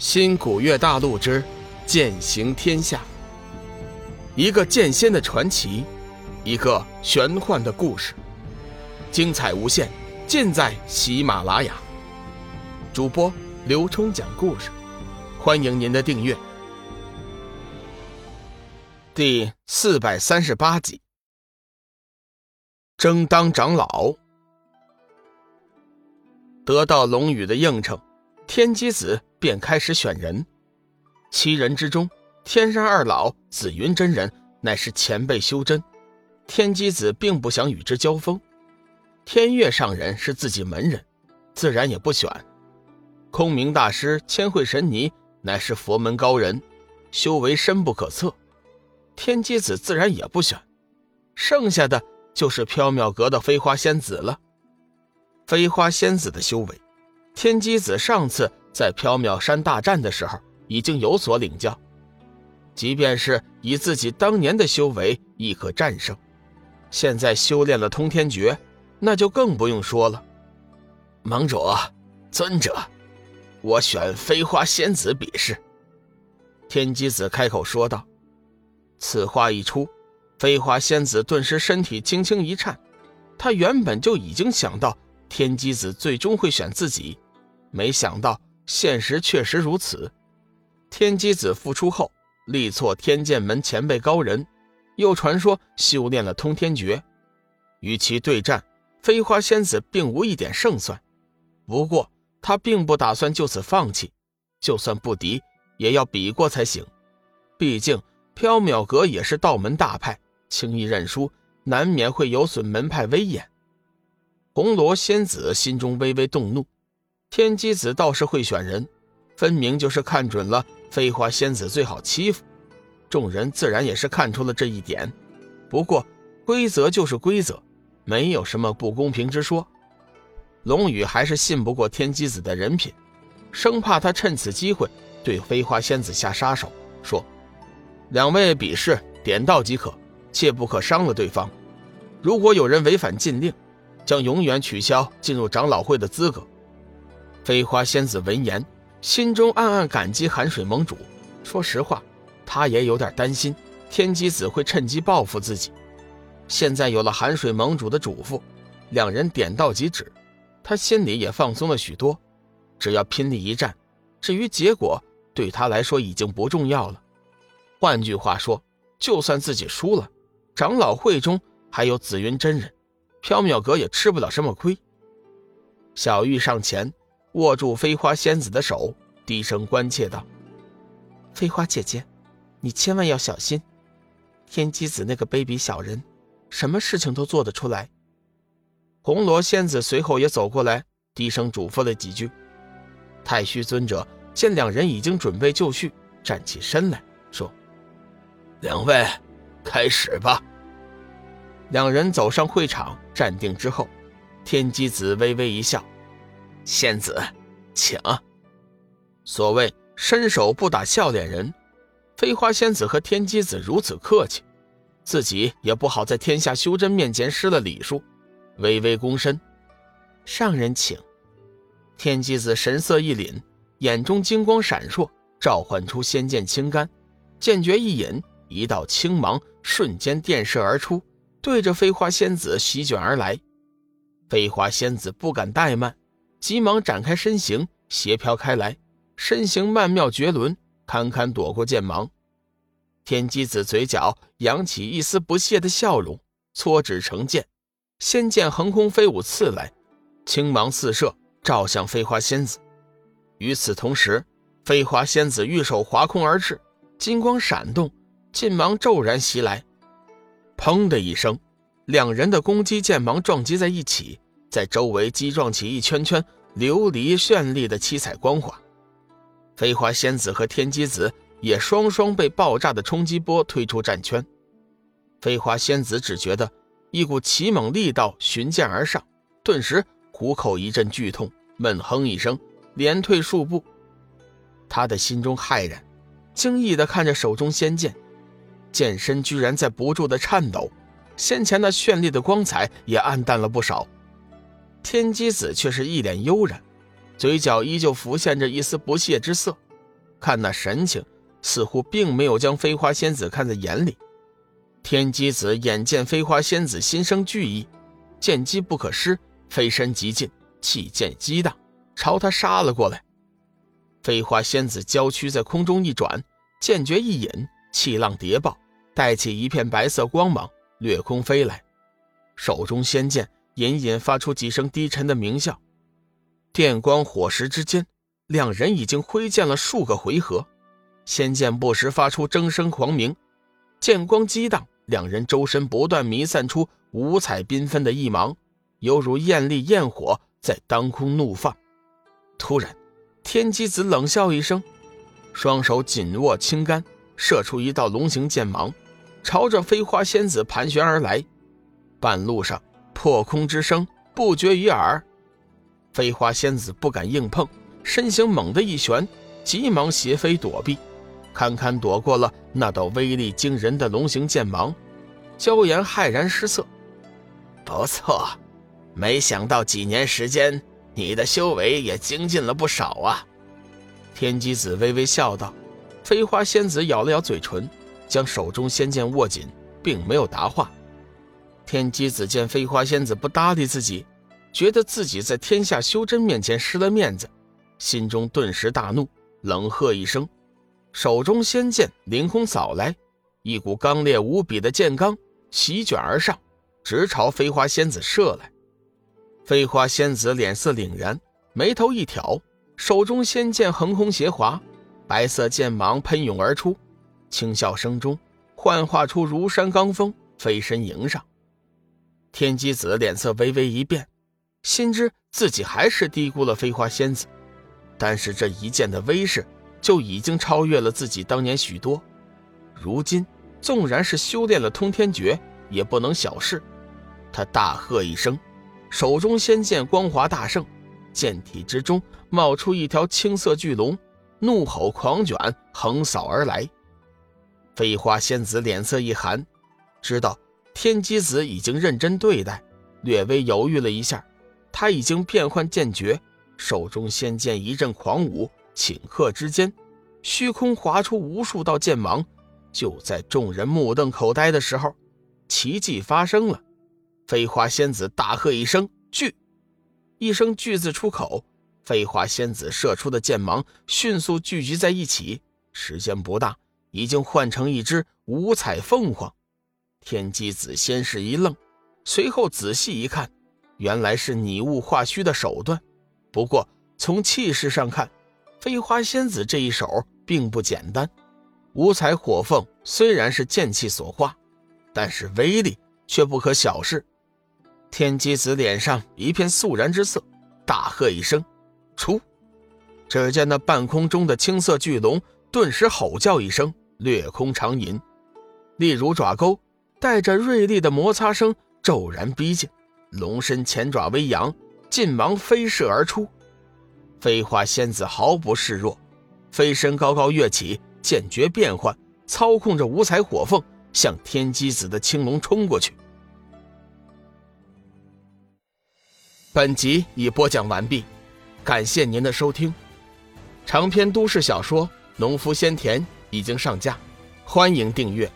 新古月大陆之剑行天下，一个剑仙的传奇，一个玄幻的故事，精彩无限，尽在喜马拉雅。主播刘冲讲故事，欢迎您的订阅。第四百三十八集，争当长老，得到龙宇的应承，天机子。便开始选人，七人之中，天山二老紫云真人乃是前辈修真，天机子并不想与之交锋。天月上人是自己门人，自然也不选。空明大师千惠神尼乃是佛门高人，修为深不可测，天机子自然也不选。剩下的就是缥缈阁的飞花仙子了。飞花仙子的修为，天机子上次。在缥缈山大战的时候，已经有所领教。即便是以自己当年的修为，亦可战胜。现在修炼了通天诀，那就更不用说了。盟主，尊者，我选飞花仙子比试。天机子开口说道。此话一出，飞花仙子顿时身体轻轻一颤。他原本就已经想到天机子最终会选自己，没想到。现实确实如此，天机子复出后力挫天剑门前辈高人，又传说修炼了通天诀，与其对战，飞花仙子并无一点胜算。不过他并不打算就此放弃，就算不敌，也要比过才行。毕竟缥缈阁也是道门大派，轻易认输，难免会有损门派威严。红罗仙子心中微微动怒。天机子倒是会选人，分明就是看准了飞花仙子最好欺负。众人自然也是看出了这一点。不过规则就是规则，没有什么不公平之说。龙宇还是信不过天机子的人品，生怕他趁此机会对飞花仙子下杀手，说：“两位比试点到即可，切不可伤了对方。如果有人违反禁令，将永远取消进入长老会的资格。”飞花仙子闻言，心中暗暗感激寒水盟主。说实话，他也有点担心天机子会趁机报复自己。现在有了寒水盟主的嘱咐，两人点到即止，他心里也放松了许多。只要拼力一战，至于结果，对他来说已经不重要了。换句话说，就算自己输了，长老会中还有紫云真人，缥缈阁也吃不了什么亏。小玉上前。握住飞花仙子的手，低声关切道：“飞花姐姐，你千万要小心，天机子那个卑鄙小人，什么事情都做得出来。”红罗仙子随后也走过来，低声嘱咐了几句。太虚尊者见两人已经准备就绪，站起身来说：“两位，开始吧。”两人走上会场，站定之后，天机子微微一笑。仙子，请。所谓伸手不打笑脸人，飞花仙子和天机子如此客气，自己也不好在天下修真面前失了礼数，微微躬身。上人请。天机子神色一凛，眼中金光闪烁，召唤出仙剑青杆，剑诀一引，一道青芒瞬间电射而出，对着飞花仙子席卷而来。飞花仙子不敢怠慢。急忙展开身形，斜飘开来，身形曼妙绝伦，堪堪躲过剑芒。天机子嘴角扬起一丝不屑的笑容，搓指成剑，仙剑横空飞舞刺来，青芒四射，照向飞花仙子。与此同时，飞花仙子玉手划空而至，金光闪动，剑芒骤然袭来。砰的一声，两人的攻击剑芒撞击在一起。在周围击撞起一圈圈琉璃绚丽的七彩光华，飞花仙子和天机子也双双被爆炸的冲击波推出战圈。飞花仙子只觉得一股奇猛力道循剑而上，顿时虎口一阵剧痛，闷哼一声，连退数步。他的心中骇然，惊异地看着手中仙剑，剑身居然在不住地颤抖，先前那绚丽的光彩也暗淡了不少。天机子却是一脸悠然，嘴角依旧浮现着一丝不屑之色，看那神情，似乎并没有将飞花仙子看在眼里。天机子眼见飞花仙子心生惧意，见机不可失，飞身急进，气剑激荡，朝他杀了过来。飞花仙子娇躯在空中一转，剑诀一引，气浪叠爆，带起一片白色光芒，掠空飞来，手中仙剑隐隐发出几声低沉的鸣啸。电光火石之间，两人已经挥剑了数个回合，仙剑不时发出铮声狂鸣，剑光激荡，两人周身不断弥散出五彩缤纷的异芒，犹如艳丽焰火在当空怒放。突然，天机子冷笑一声，双手紧握青杆，射出一道龙形剑芒，朝着飞花仙子盘旋而来。半路上，破空之声不绝于耳。飞花仙子不敢硬碰，身形猛地一旋，急忙斜飞躲避，堪堪躲过了那道威力惊人的龙形剑芒。萧炎骇然失色：“不错，没想到几年时间，你的修为也精进了不少啊。”天机子微微笑道。飞花仙子咬了咬嘴唇，将手中仙剑握紧，并没有答话。天机子见飞花仙子不搭理自己。觉得自己在天下修真面前失了面子，心中顿时大怒，冷喝一声，手中仙剑凌空扫来，一股刚烈无比的剑罡席卷而上，直朝飞花仙子射来。飞花仙子脸色凛然，眉头一挑，手中仙剑横空斜滑，白色剑芒喷涌而出，轻笑声中幻化出如山罡风，飞身迎上。天机子脸色微微一变。心知自己还是低估了飞花仙子，但是这一剑的威势就已经超越了自己当年许多。如今纵然是修炼了通天诀，也不能小视。他大喝一声，手中仙剑光华大盛，剑体之中冒出一条青色巨龙，怒吼狂卷，横扫而来。飞花仙子脸色一寒，知道天机子已经认真对待，略微犹豫了一下。他已经变换剑诀，手中仙剑一阵狂舞，顷刻之间，虚空划出无数道剑芒。就在众人目瞪口呆的时候，奇迹发生了。飞花仙子大喝一声“聚”，一声“聚”字出口，飞花仙子射出的剑芒迅速聚集在一起，时间不大，已经换成一只五彩凤凰。天机子先是一愣，随后仔细一看。原来是拟物化虚的手段，不过从气势上看，飞花仙子这一手并不简单。五彩火凤虽然是剑气所化，但是威力却不可小视。天机子脸上一片肃然之色，大喝一声：“出！”只见那半空中的青色巨龙顿时吼叫一声，掠空长吟，利如爪钩，带着锐利的摩擦声骤然逼近。龙身前爪微扬，劲芒飞射而出。飞花仙子毫不示弱，飞身高高跃起，剑诀变换，操控着五彩火凤向天机子的青龙冲过去。本集已播讲完毕，感谢您的收听。长篇都市小说《农夫先田》已经上架，欢迎订阅。